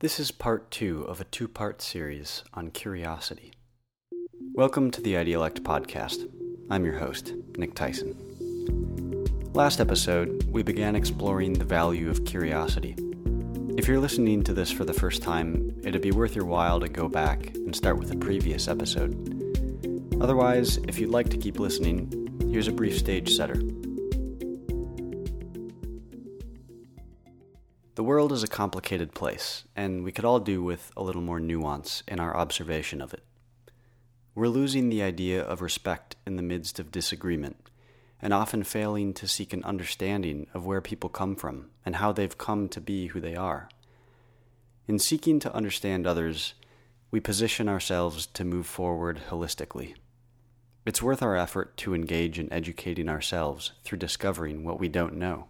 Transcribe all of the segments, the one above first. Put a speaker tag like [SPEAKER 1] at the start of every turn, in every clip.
[SPEAKER 1] This is part two of a two part series on curiosity. Welcome to the Idealect podcast. I'm your host, Nick Tyson. Last episode, we began exploring the value of curiosity. If you're listening to this for the first time, it'd be worth your while to go back and start with the previous episode. Otherwise, if you'd like to keep listening, here's a brief stage setter. The world is a complicated place, and we could all do with a little more nuance in our observation of it. We're losing the idea of respect in the midst of disagreement, and often failing to seek an understanding of where people come from and how they've come to be who they are. In seeking to understand others, we position ourselves to move forward holistically. It's worth our effort to engage in educating ourselves through discovering what we don't know.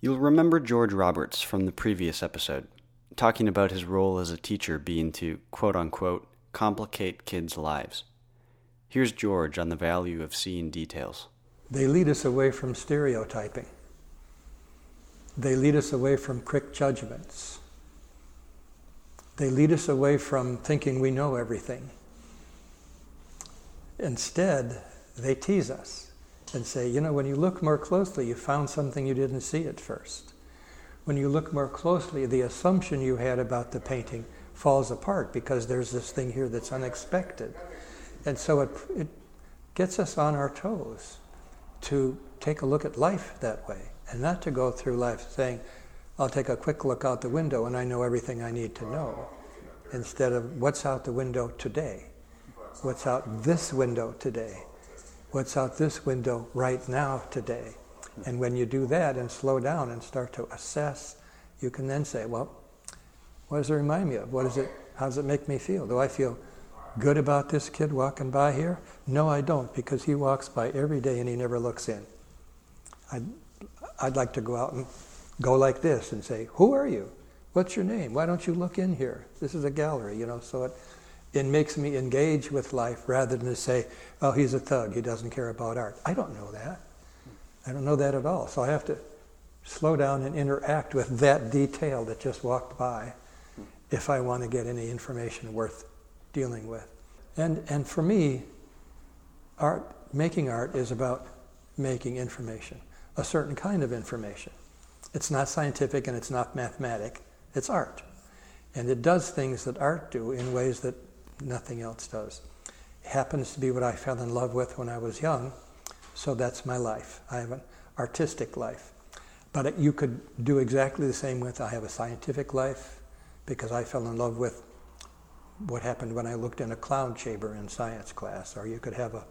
[SPEAKER 1] You'll remember George Roberts from the previous episode, talking about his role as a teacher being to, quote unquote, complicate kids' lives. Here's George on the value of seeing details.
[SPEAKER 2] They lead us away from stereotyping. They lead us away from quick judgments. They lead us away from thinking we know everything. Instead, they tease us and say, you know, when you look more closely, you found something you didn't see at first. When you look more closely, the assumption you had about the painting falls apart because there's this thing here that's unexpected. And so it, it gets us on our toes to take a look at life that way and not to go through life saying, I'll take a quick look out the window and I know everything I need to know. Instead of what's out the window today? What's out this window today? What's out this window right now today. And when you do that and slow down and start to assess, you can then say, well, what does it remind me of? What is it? How does it make me feel? Do I feel good about this kid walking by here? No, I don't, because he walks by every day and he never looks in. I'd, I'd like to go out and go like this and say, Who are you? What's your name? Why don't you look in here? This is a gallery, you know, so it it makes me engage with life rather than to say, oh, he's a thug, he doesn't care about art. I don't know that. I don't know that at all. So I have to slow down and interact with that detail that just walked by if I want to get any information worth dealing with. And, and for me, art, making art is about making information, a certain kind of information. It's not scientific and it's not mathematic, it's art. And it does things that art do in ways that nothing else does. It happens to be what I fell in love with when I was young, so that's my life. I have an artistic life. But you could do exactly the same with I have a scientific life because I fell in love with what happened when I looked in a cloud chamber in science class, or you could have a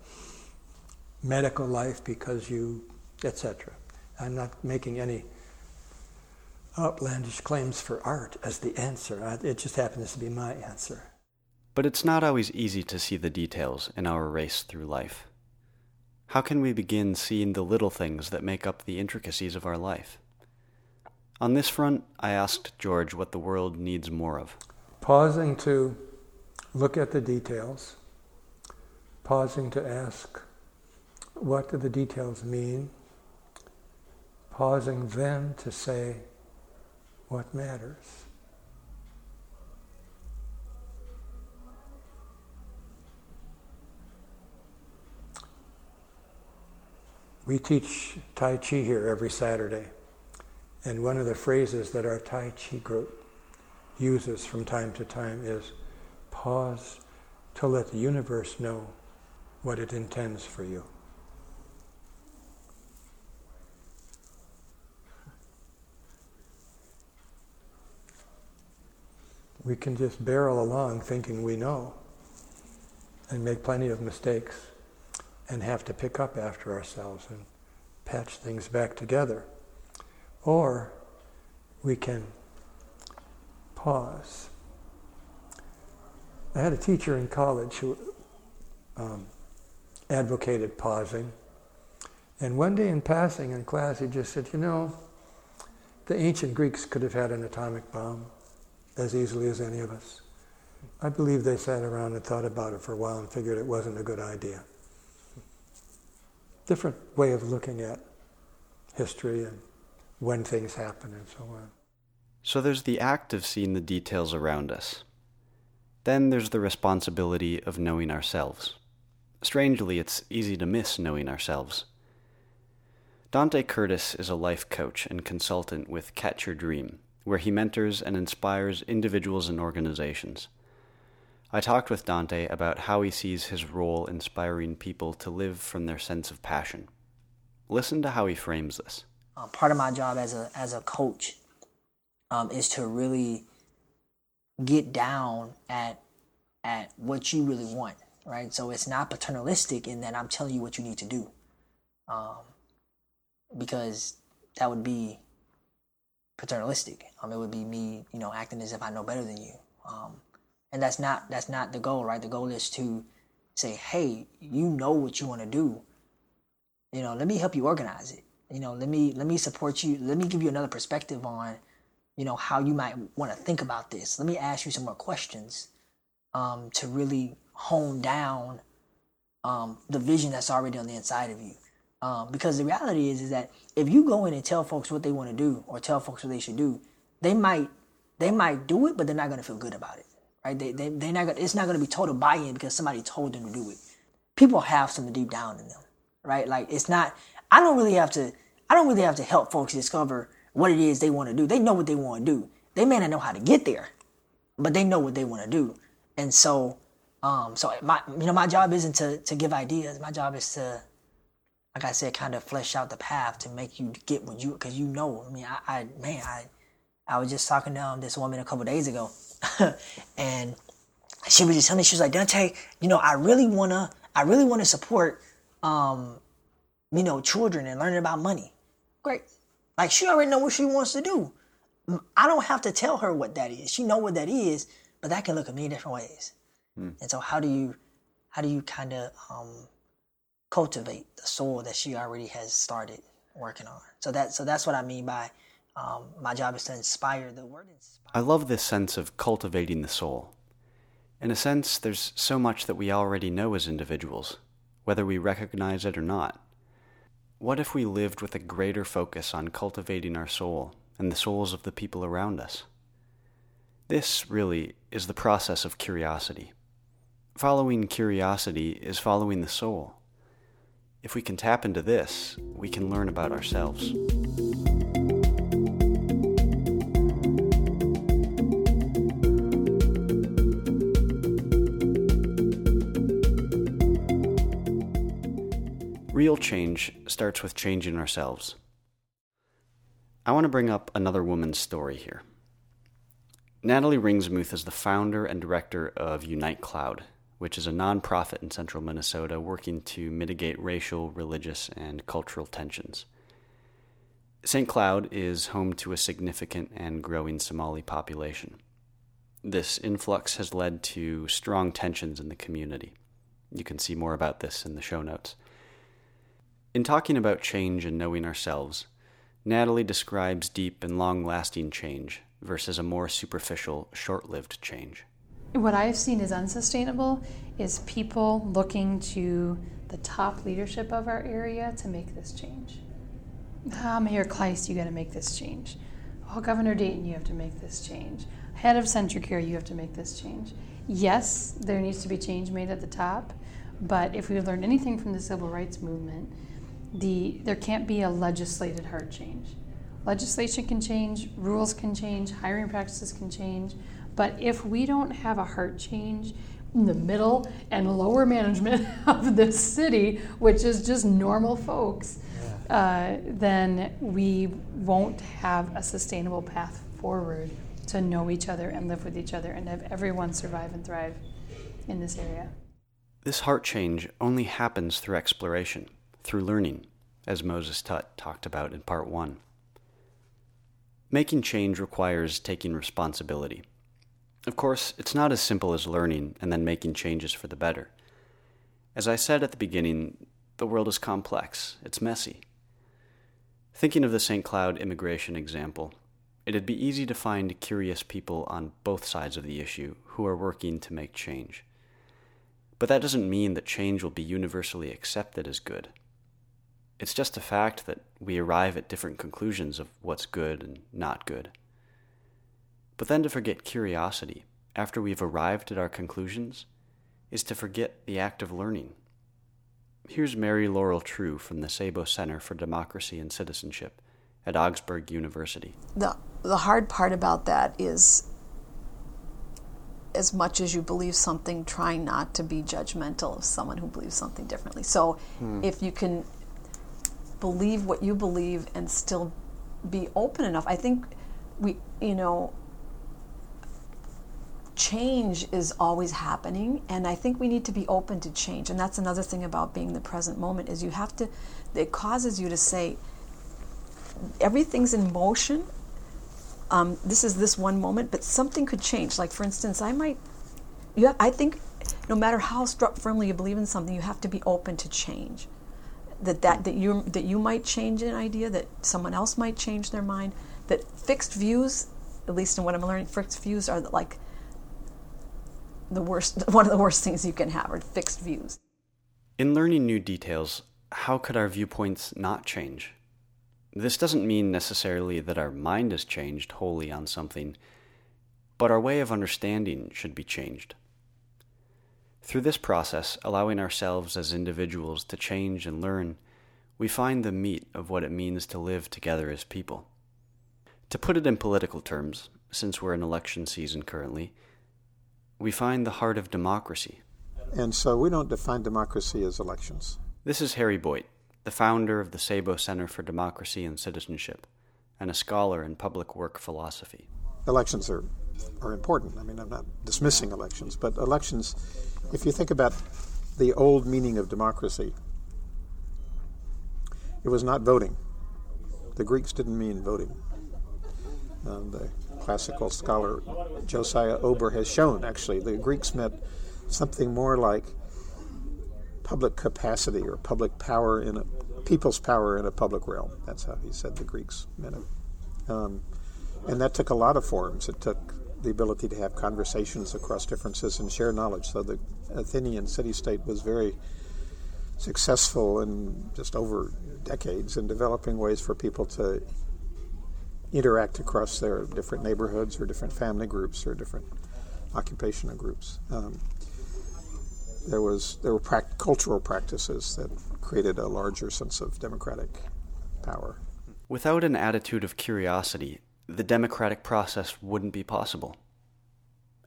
[SPEAKER 2] medical life because you, etc. I'm not making any outlandish claims for art as the answer. It just happens to be my answer.
[SPEAKER 1] But it's not always easy to see the details in our race through life. How can we begin seeing the little things that make up the intricacies of our life? On this front, I asked George what the world needs more of.
[SPEAKER 2] Pausing to look at the details, pausing to ask, what do the details mean? Pausing then to say, what matters? We teach Tai Chi here every Saturday. And one of the phrases that our Tai Chi group uses from time to time is pause to let the universe know what it intends for you. We can just barrel along thinking we know and make plenty of mistakes and have to pick up after ourselves and patch things back together. Or we can pause. I had a teacher in college who um, advocated pausing. And one day in passing in class, he just said, You know, the ancient Greeks could have had an atomic bomb as easily as any of us. I believe they sat around and thought about it for a while and figured it wasn't a good idea different way of looking at history and when things happen and so on.
[SPEAKER 1] So there's the act of seeing the details around us. Then there's the responsibility of knowing ourselves. Strangely, it's easy to miss knowing ourselves. Donte Curtis is a life coach and consultant with Catch Your Dream, where he mentors and inspires individuals and organizations. I talked with Donte about how he sees his role inspiring people to live from their sense of passion. Listen to how he frames this.
[SPEAKER 3] Uh, part of my job as a as a coach um, is to really get down at at what you really want, right? So it's not paternalistic in that I'm telling you what you need to do, um, because that would be paternalistic. Um, it would be me, you know, acting as if I know better than you. Um, and that's not that's not the goal, right? The goal is to say, hey, you know what you want to do. You know, let me help you organize it. You know, let me let me support you. Let me give you another perspective on you know, how you might want to think about this. Let me ask you some more questions um, to really hone down um, the vision that's already on the inside of you. Um, because the reality is, is that if you go in and tell folks what they want to do or tell folks what they should do, they might they might do it, but they're not going to feel good about it, right? They they they not gonna, it's not going to be total buy-in because somebody told them to do it. People have something deep down in them, right? Like it's not. I don't really have to. I don't really have to help folks discover what it is they want to do. They know what they want to do. They may not know how to get there, but they know what they want to do. And so, um, so my, you know, my job isn't to, to give ideas. My job is to, like I said, kind of flesh out the path to make you get what you, cause you know, I mean, I, I man, I, I was just talking to um, this woman a couple days ago and she was just telling me, she was like, Donte, you know, I really want to, I really want to support, um, you know, children and learning about money. Great. Like she already know what she wants to do. I don't have to tell her what that is. She know what that is, but that can look at many different ways. Hmm. And so how do you how do you kind of um, cultivate the soil that she already has started working on? So that so that's what I mean by um, my job is to inspire the word. Inspire.
[SPEAKER 1] I love this sense of cultivating the soul. In a sense, there's so much that we already know as individuals, whether we recognize it or not. What if we lived with a greater focus on cultivating our soul and the souls of the people around us? This, really, is the process of curiosity. Following curiosity is following the soul. If we can tap into this, we can learn about ourselves. Real change starts with changing ourselves. I want to bring up another woman's story here. Natalie Ringsmuth is the founder and director of Unite Cloud, which is a nonprofit in central Minnesota working to mitigate racial, religious, and cultural tensions. St. Cloud is home to a significant and growing Somali population. This influx has led to strong tensions in the community. You can see more about this in the show notes. In talking about change and knowing ourselves, Natalie describes deep and long lasting change versus a more superficial, short lived change.
[SPEAKER 4] What I've seen as unsustainable is people looking to the top leadership of our area to make this change. Ah, Mayor Kleis, you got to make this change. Oh, Governor Dayton, you have to make this change. Head of CentraCare, you have to make this change. Yes, there needs to be change made at the top, but if we learned anything from the civil rights movement, the there can't be a legislated hard change. Legislation can change, rules can change, hiring practices can change, but if we don't have a heart change in the middle and lower management of this city, which is just normal folks, uh, then we won't have a sustainable path forward to know each other and live with each other and have everyone survive and thrive in this area.
[SPEAKER 1] This heart change only happens through exploration through learning, as Moses Tutt talked about in part one. Making change requires taking responsibility. Of course, it's not as simple as learning and then making changes for the better. As I said at the beginning, the world is complex, it's messy. Thinking of the St. Cloud immigration example, it'd be easy to find curious people on both sides of the issue who are working to make change. But that doesn't mean that change will be universally accepted as good. It's just a fact that we arrive at different conclusions of what's good and not good. But then to forget curiosity after we've arrived at our conclusions is to forget the act of learning. Here's Mary Laurel True from the Sabo Center for Democracy and Citizenship at Augsburg University.
[SPEAKER 5] The, the hard part about that is as much as you believe something, trying not to be judgmental of someone who believes something differently. So hmm. if you can believe what you believe and still be open enough, I think we, you know, change is always happening and i think we need to be open to change. And that's another thing about being the present moment is you have to it causes you to say everything's in motion. Um, this is this one moment but something could change. Like for instance i might you have, i think no matter how firmly you believe in something you have to be open to change that that that you that you might change an idea that someone else might change their mind that fixed views at least in what i'm learning fixed views are like the worst one of the worst things you can have are fixed views.
[SPEAKER 1] In learning new details, how could our viewpoints not change? This doesn't mean necessarily that our mind has changed wholly on something, but our way of understanding should be changed. Through this process, allowing ourselves as individuals to change and learn, we find the meat of what it means to live together as people. To put it in political terms, since we're in election season currently, we find the heart of democracy.
[SPEAKER 6] And so we don't define democracy as elections.
[SPEAKER 1] This is Harry Boyte, the founder of the Sabo Center for Democracy and Citizenship, and a scholar in public work philosophy.
[SPEAKER 6] Elections are, are important. I mean, I'm not dismissing elections, but elections, if you think about the old meaning of democracy, it was not voting. The Greeks didn't mean voting. Um, the classical scholar Josiah Ober has shown, actually. The Greeks meant something more like public capacity or public power in a people's power in a public realm. That's how he said the Greeks meant it. Um, and that took a lot of forms. It took the ability to have conversations across differences and share knowledge. So the Athenian city state was very successful in just over decades in developing ways for people to interact across their different neighborhoods or different family groups or different occupational groups. Um, there was there were cultural practices that created a larger sense of democratic power.
[SPEAKER 1] Without an attitude of curiosity, the democratic process wouldn't be possible.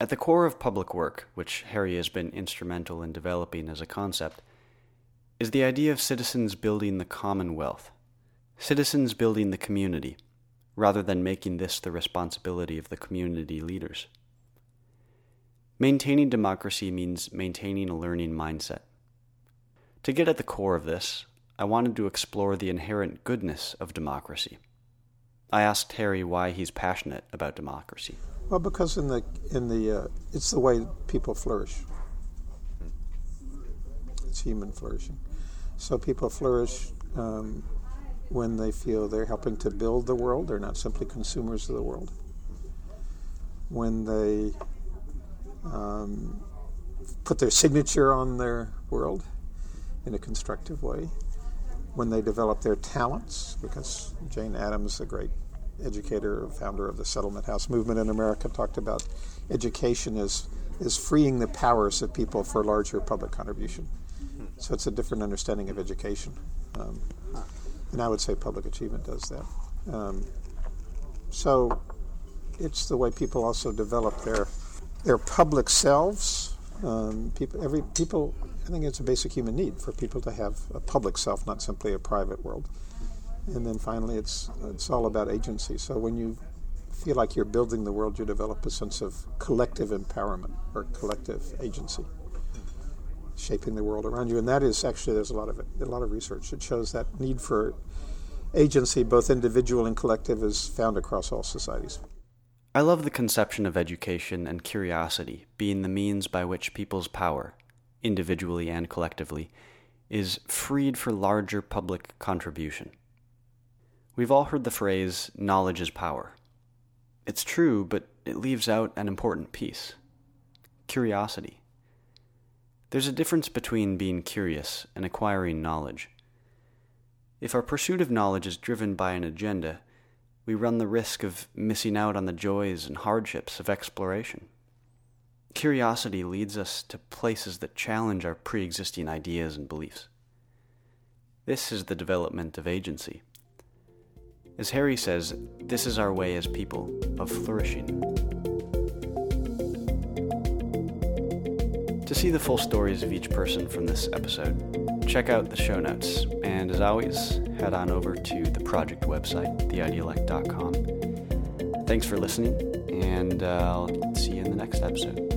[SPEAKER 1] At the core of public work, which Harry has been instrumental in developing as a concept, is the idea of citizens building the commonwealth, citizens building the community rather than making this the responsibility of the community leaders. Maintaining democracy means maintaining a learning mindset. To get at the core of this, I wanted to explore the inherent goodness of democracy. I asked Harry why he's passionate about democracy.
[SPEAKER 6] Well, because in the in the uh, it's the way people flourish. It's human flourishing. So people flourish um, when they feel they're helping to build the world, they're not simply consumers of the world. When they um, put their signature on their world in a constructive way, when they develop their talents, because Jane Addams, the great educator, and founder of the settlement house movement in America, talked about education as, is freeing the powers of people for larger public contribution. So it's a different understanding of education. Um, and I would say public achievement does that. Um, so it's the way people also develop their their public selves. Um, people, every people, I think it's a basic human need for people to have a public self, not simply a private world. And then finally, it's it's all about agency. So when you feel like you're building the world, you develop a sense of collective empowerment or collective agency shaping the world around you. And that is actually there's a lot of it, a lot of research that shows that need for agency, both individual and collective, is found across all societies.
[SPEAKER 1] I love the conception of education and curiosity being the means by which people's power, individually and collectively, is freed for larger public contribution. We've all heard the phrase, knowledge is power. It's true, but it leaves out an important piece curiosity. There's a difference between being curious and acquiring knowledge. If our pursuit of knowledge is driven by an agenda, we run the risk of missing out on the joys and hardships of exploration. Curiosity leads us to places that challenge our pre existing ideas and beliefs. This is the development of agency. As Harry says, this is our way as people of flourishing. To see the full stories of each person from this episode, check out the show notes. And as always, head on over to the project website, theidealect.com. Thanks for listening, and uh, I'll see you in the next episode.